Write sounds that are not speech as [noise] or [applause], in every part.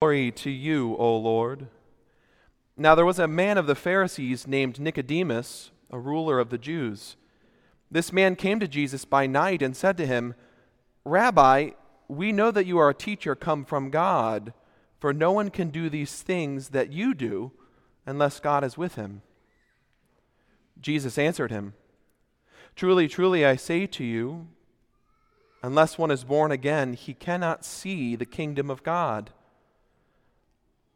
Glory to you, O Lord. Now there was a man of the Pharisees named Nicodemus, a ruler of the Jews. This man came to Jesus by night and said to him, Rabbi, we know that you are a teacher come from God, for no one can do these things that you do unless God is with him. Jesus answered him, Truly, truly, I say to you, unless one is born again, he cannot see the kingdom of God.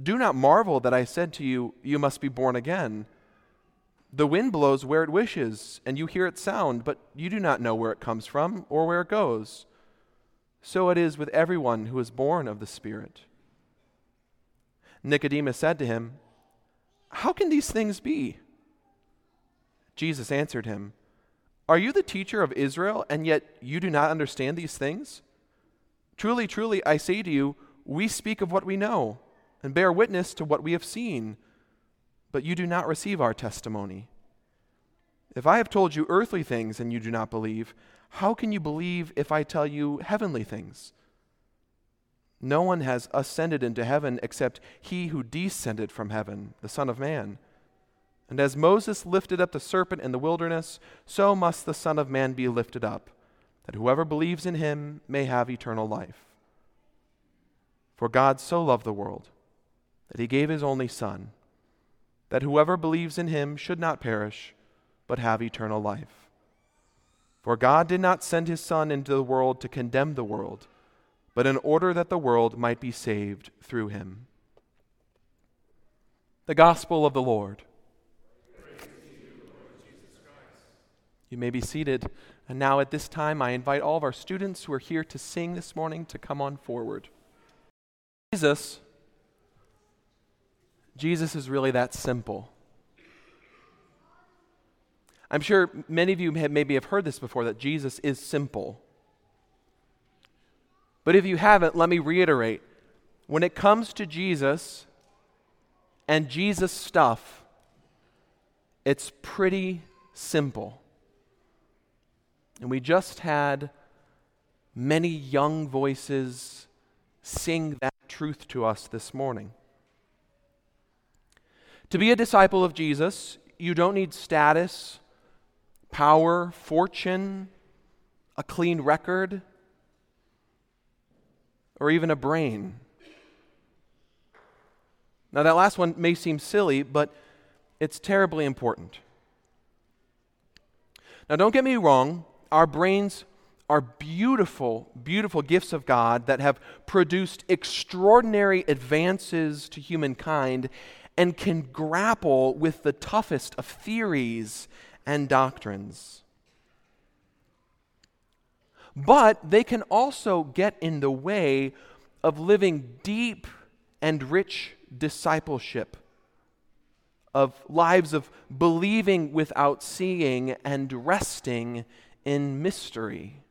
Do not marvel that I said to you, You must be born again. The wind blows where it wishes, and you hear its sound, but you do not know where it comes from or where it goes. So it is with everyone who is born of the Spirit. Nicodemus said to him, How can these things be? Jesus answered him, Are you the teacher of Israel, and yet you do not understand these things? Truly, truly, I say to you, we speak of what we know and bear witness to what we have seen, but you do not receive our testimony. If I have told you earthly things and you do not believe, how can you believe if I tell you heavenly things? No one has ascended into heaven except he who descended from heaven, the Son of Man. And as Moses lifted up the serpent in the wilderness, so must the Son of Man be lifted up, that whoever believes in him may have eternal life. For God so loved the world that he gave his only Son, that whoever believes in him should not perish, but have eternal life. For God did not send his Son into the world to condemn the world, but in order that the world might be saved through him. The Gospel of the Lord. You may be seated. And now, at this time, I invite all of our students who are here to sing this morning to come on forward. Jesus Jesus is really that simple. I'm sure many of you have maybe have heard this before that Jesus is simple. But if you haven't, let me reiterate. When it comes to Jesus and Jesus stuff, it's pretty simple. And we just had many young voices sing that truth to us this morning. To be a disciple of Jesus, you don't need status, power, fortune, a clean record, or even a brain. Now, that last one may seem silly, but it's terribly important. Now, don't get me wrong, our brains are beautiful, beautiful gifts of God that have produced extraordinary advances to humankind and can grapple with the toughest of theories and doctrines. But they can also get in the way of living deep and rich discipleship, of lives of believing without seeing and resting in mystery.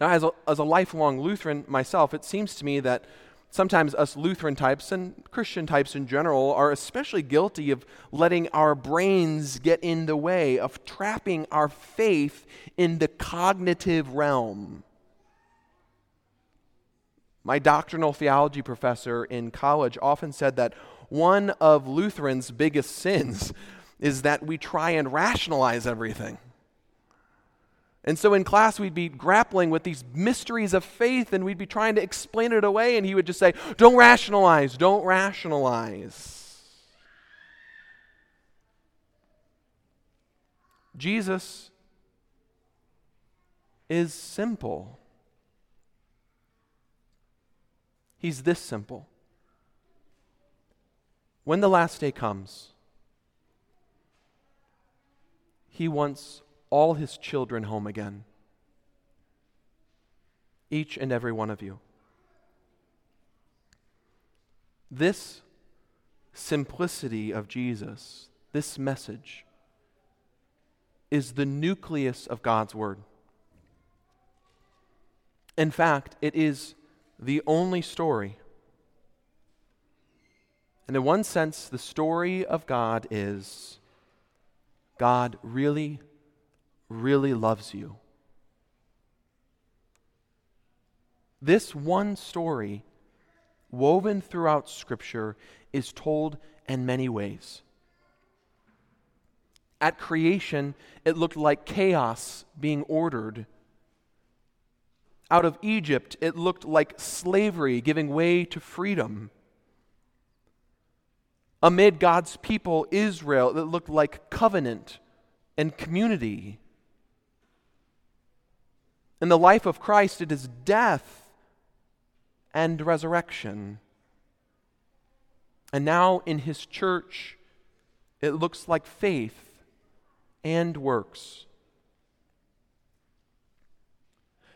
Now, as a, as a lifelong Lutheran myself, it seems to me that sometimes us Lutheran types and Christian types in general are especially guilty of letting our brains get in the way, of trapping our faith in the cognitive realm. My doctrinal theology professor in college often said that one of Lutherans' biggest sins [laughs] is that we try and rationalize everything. And so in class, we'd be grappling with these mysteries of faith and we'd be trying to explain it away, and he would just say, Don't rationalize, don't rationalize. Jesus is simple. He's this simple. When the last day comes, he wants all his children home again. Each and every one of you. This simplicity of Jesus, this message, is the nucleus of God's Word. In fact, it is the only story. And in one sense, the story of God is God really, really loves you. This one story, woven throughout Scripture, is told in many ways. At creation, it looked like chaos being ordered. Out of Egypt, it looked like slavery giving way to freedom. Amid God's people, Israel, it looked like covenant and community. In the life of Christ, it is death and resurrection. And now in his church, it looks like faith and works.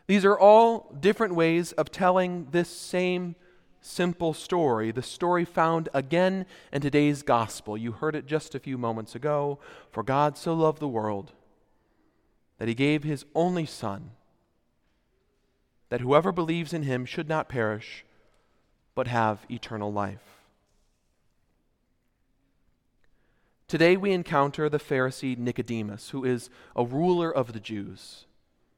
These are all different ways of telling this same simple story, the story found again in today's gospel. You heard it just a few moments ago. For God so loved the world that he gave his only Son, that whoever believes in him should not perish, but have eternal life. Today we encounter the Pharisee Nicodemus, who is a ruler of the Jews,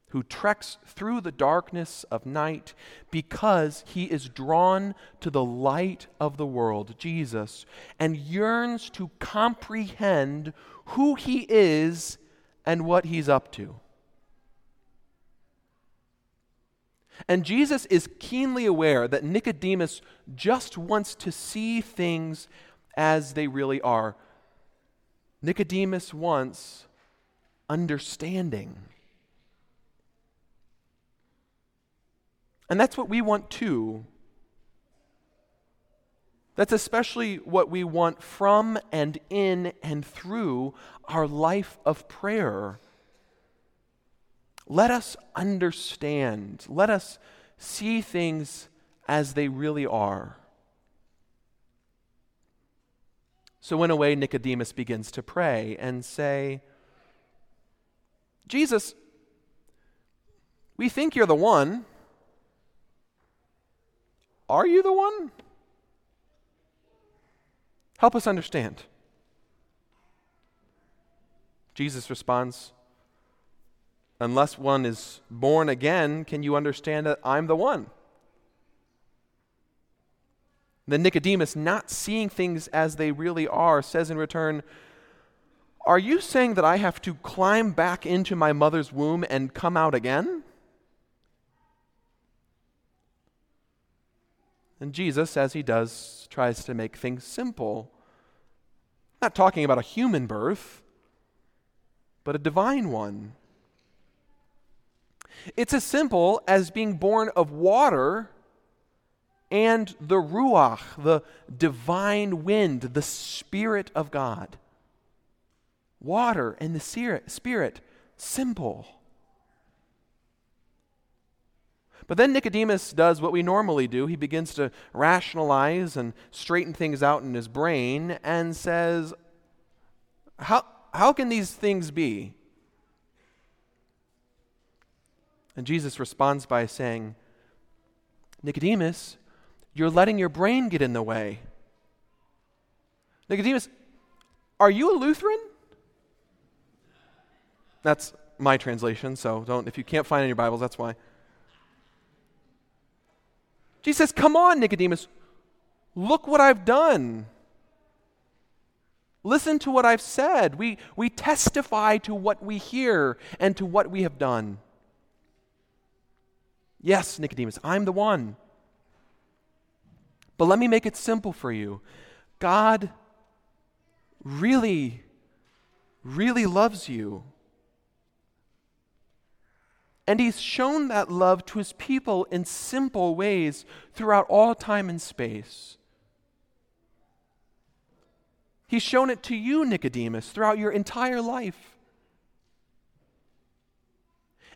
who treks through the darkness of night because he is drawn to the light of the world, Jesus, and yearns to comprehend who he is and what he's up to. And Jesus is keenly aware that Nicodemus just wants to see things as they really are. Nicodemus wants understanding. And that's what we want too. That's especially what we want from and in and through our life of prayer. Let us understand. Let us see things as they really are. So, in a way, Nicodemus begins to pray and say, Jesus, we think you're the one. Are you the one? Help us understand. Jesus responds, Unless one is born again, can you understand that I'm the one? Then Nicodemus, not seeing things as they really are, says in return, Are you saying that I have to climb back into my mother's womb and come out again? And Jesus, as he does, tries to make things simple. Not talking about a human birth, but a divine one. It's as simple as being born of water and the Ruach, the divine wind, the Spirit of God. Water and the Spirit, simple. But then Nicodemus does what we normally do. He begins to rationalize and straighten things out in his brain and says, How, how can these things be? And Jesus responds by saying, Nicodemus, you're letting your brain get in the way. Nicodemus, are you a Lutheran? That's my translation, so don't if you can't find in your Bibles, that's why. Jesus says, Come on, Nicodemus, look what I've done. Listen to what I've said. We, we testify to what we hear and to what we have done. Yes, Nicodemus, I'm the one. But let me make it simple for you. God really, really loves you. And he's shown that love to his people in simple ways throughout all time and space. He's shown it to you, Nicodemus, throughout your entire life.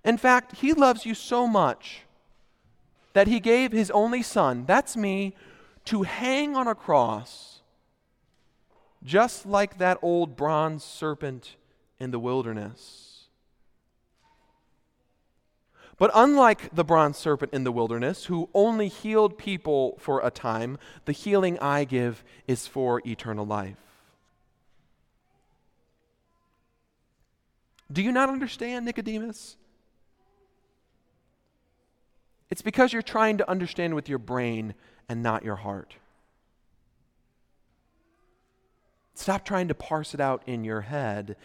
In fact, he loves you so much that he gave his only son, that's me, to hang on a cross just like that old bronze serpent in the wilderness. But unlike the bronze serpent in the wilderness, who only healed people for a time, the healing I give is for eternal life. Do you not understand, Nicodemus? It's because you're trying to understand with your brain and not your heart. Stop trying to parse it out in your head.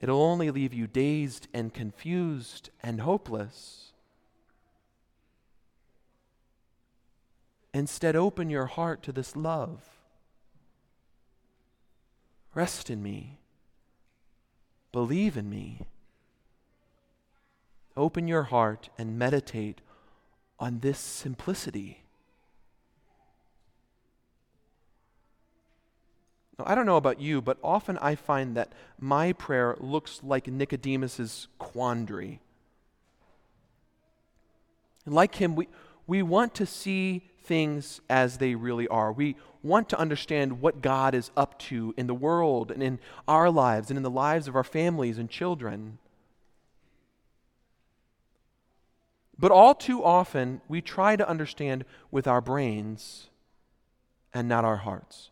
It'll only leave you dazed and confused and hopeless. Instead, open your heart to this love. Rest in me. Believe in me. Open your heart and meditate on this simplicity. Now, I don't know about you, but often I find that my prayer looks like Nicodemus's quandary. And like him, we, we want to see things as they really are. We want to understand what God is up to in the world and in our lives and in the lives of our families and children. But all too often, we try to understand with our brains and not our hearts.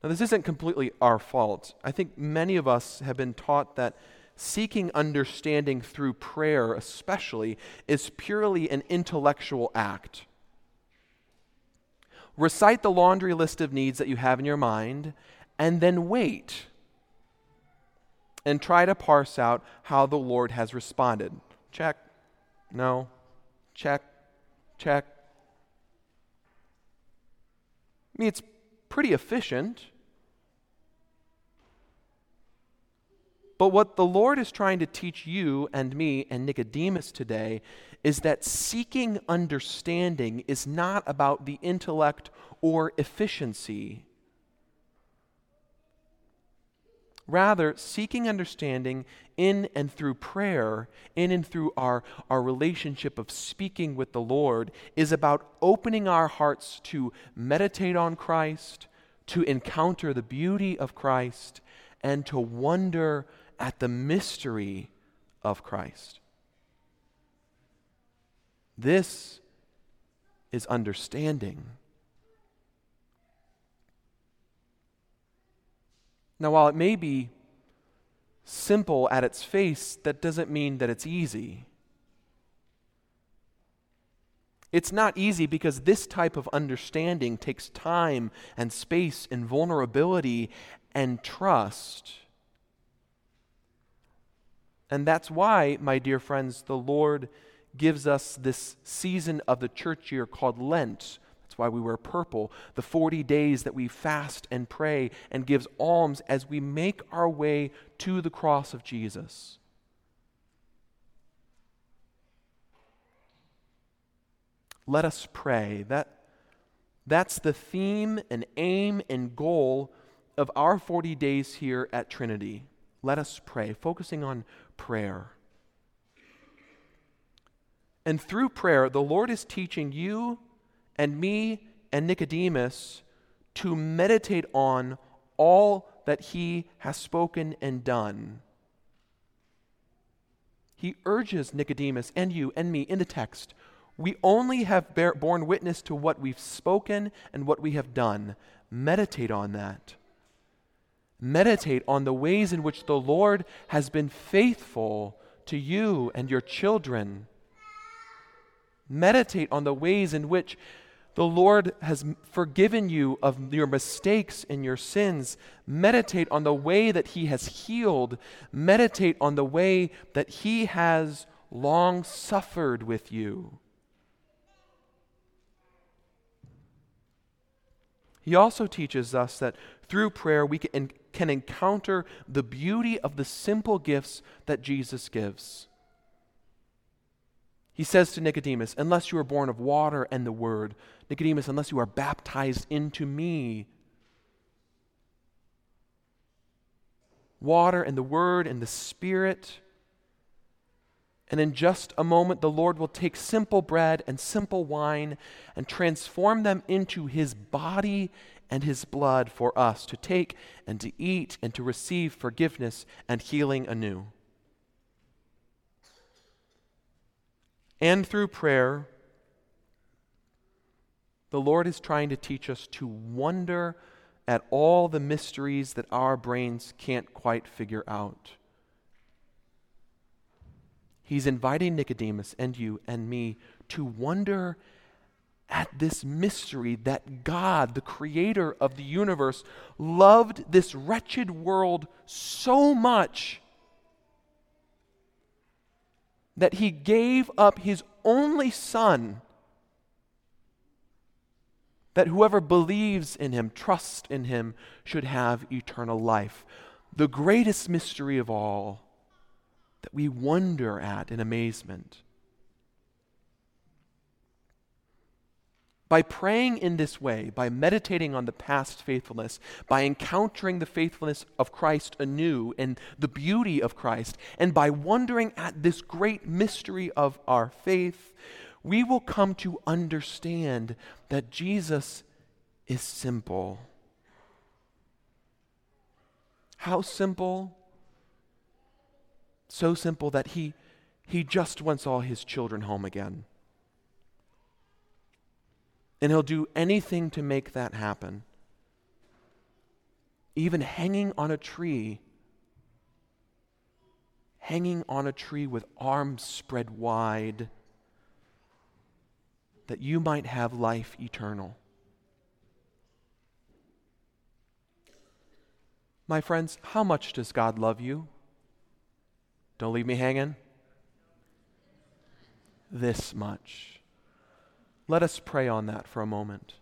Now, this isn't completely our fault. I think many of us have been taught that seeking understanding through prayer, especially, is purely an intellectual act. Recite the laundry list of needs that you have in your mind, and then wait and try to parse out how the Lord has responded. Check. No. Check. Check. I mean, it's pretty efficient. But what the Lord is trying to teach you and me and Nicodemus today is that seeking understanding is not about the intellect or efficiency. Rather, seeking understanding in and through prayer, in and through our, our relationship of speaking with the Lord, is about opening our hearts to meditate on Christ, to encounter the beauty of Christ, and to wonder at the mystery of Christ. This is understanding. Now, while it may be simple at its face, that doesn't mean that it's easy. It's not easy because this type of understanding takes time and space and vulnerability and trust. And that's why, my dear friends, the Lord gives us this season of the church year called Lent. Why we wear purple, the 40 days that we fast and pray and gives alms as we make our way to the cross of Jesus. Let us pray. That, that's the theme and aim and goal of our 40 days here at Trinity. Let us pray, focusing on prayer. And through prayer, the Lord is teaching you and me and Nicodemus to meditate on all that he has spoken and done. He urges Nicodemus and you and me in the text. We only have bear, borne witness to what we've spoken and what we have done. Meditate on that. Meditate on the ways in which the Lord has been faithful to you and your children. Meditate on the ways in which the Lord has forgiven you of your mistakes and your sins. Meditate on the way that He has healed. Meditate on the way that He has long suffered with you. He also teaches us that through prayer we can, encounter the beauty of the simple gifts that Jesus gives. He says to Nicodemus, Unless you are born of water and the Word, Nicodemus, unless you are baptized into me, water and the Word and the Spirit. And in just a moment, the Lord will take simple bread and simple wine and transform them into his body and his blood for us to take and to eat and to receive forgiveness and healing anew. And through prayer, the Lord is trying to teach us to wonder at all the mysteries that our brains can't quite figure out. He's inviting Nicodemus and you and me to wonder at this mystery that God, the creator of the universe, loved this wretched world so much that he gave up his only son that whoever believes in him, trusts in him, should have eternal life. The greatest mystery of all that we wonder at in amazement. By praying in this way, by meditating on the past faithfulness, by encountering the faithfulness of Christ anew and the beauty of Christ, and by wondering at this great mystery of our faith, we will come to understand that Jesus is simple. How simple? So simple that he, he just wants all his children home again. And he'll do anything to make that happen. Even hanging on a tree, hanging on a tree with arms spread wide, that you might have life eternal. My friends, how much does God love you? Don't leave me hanging. This much. Let us pray on that for a moment.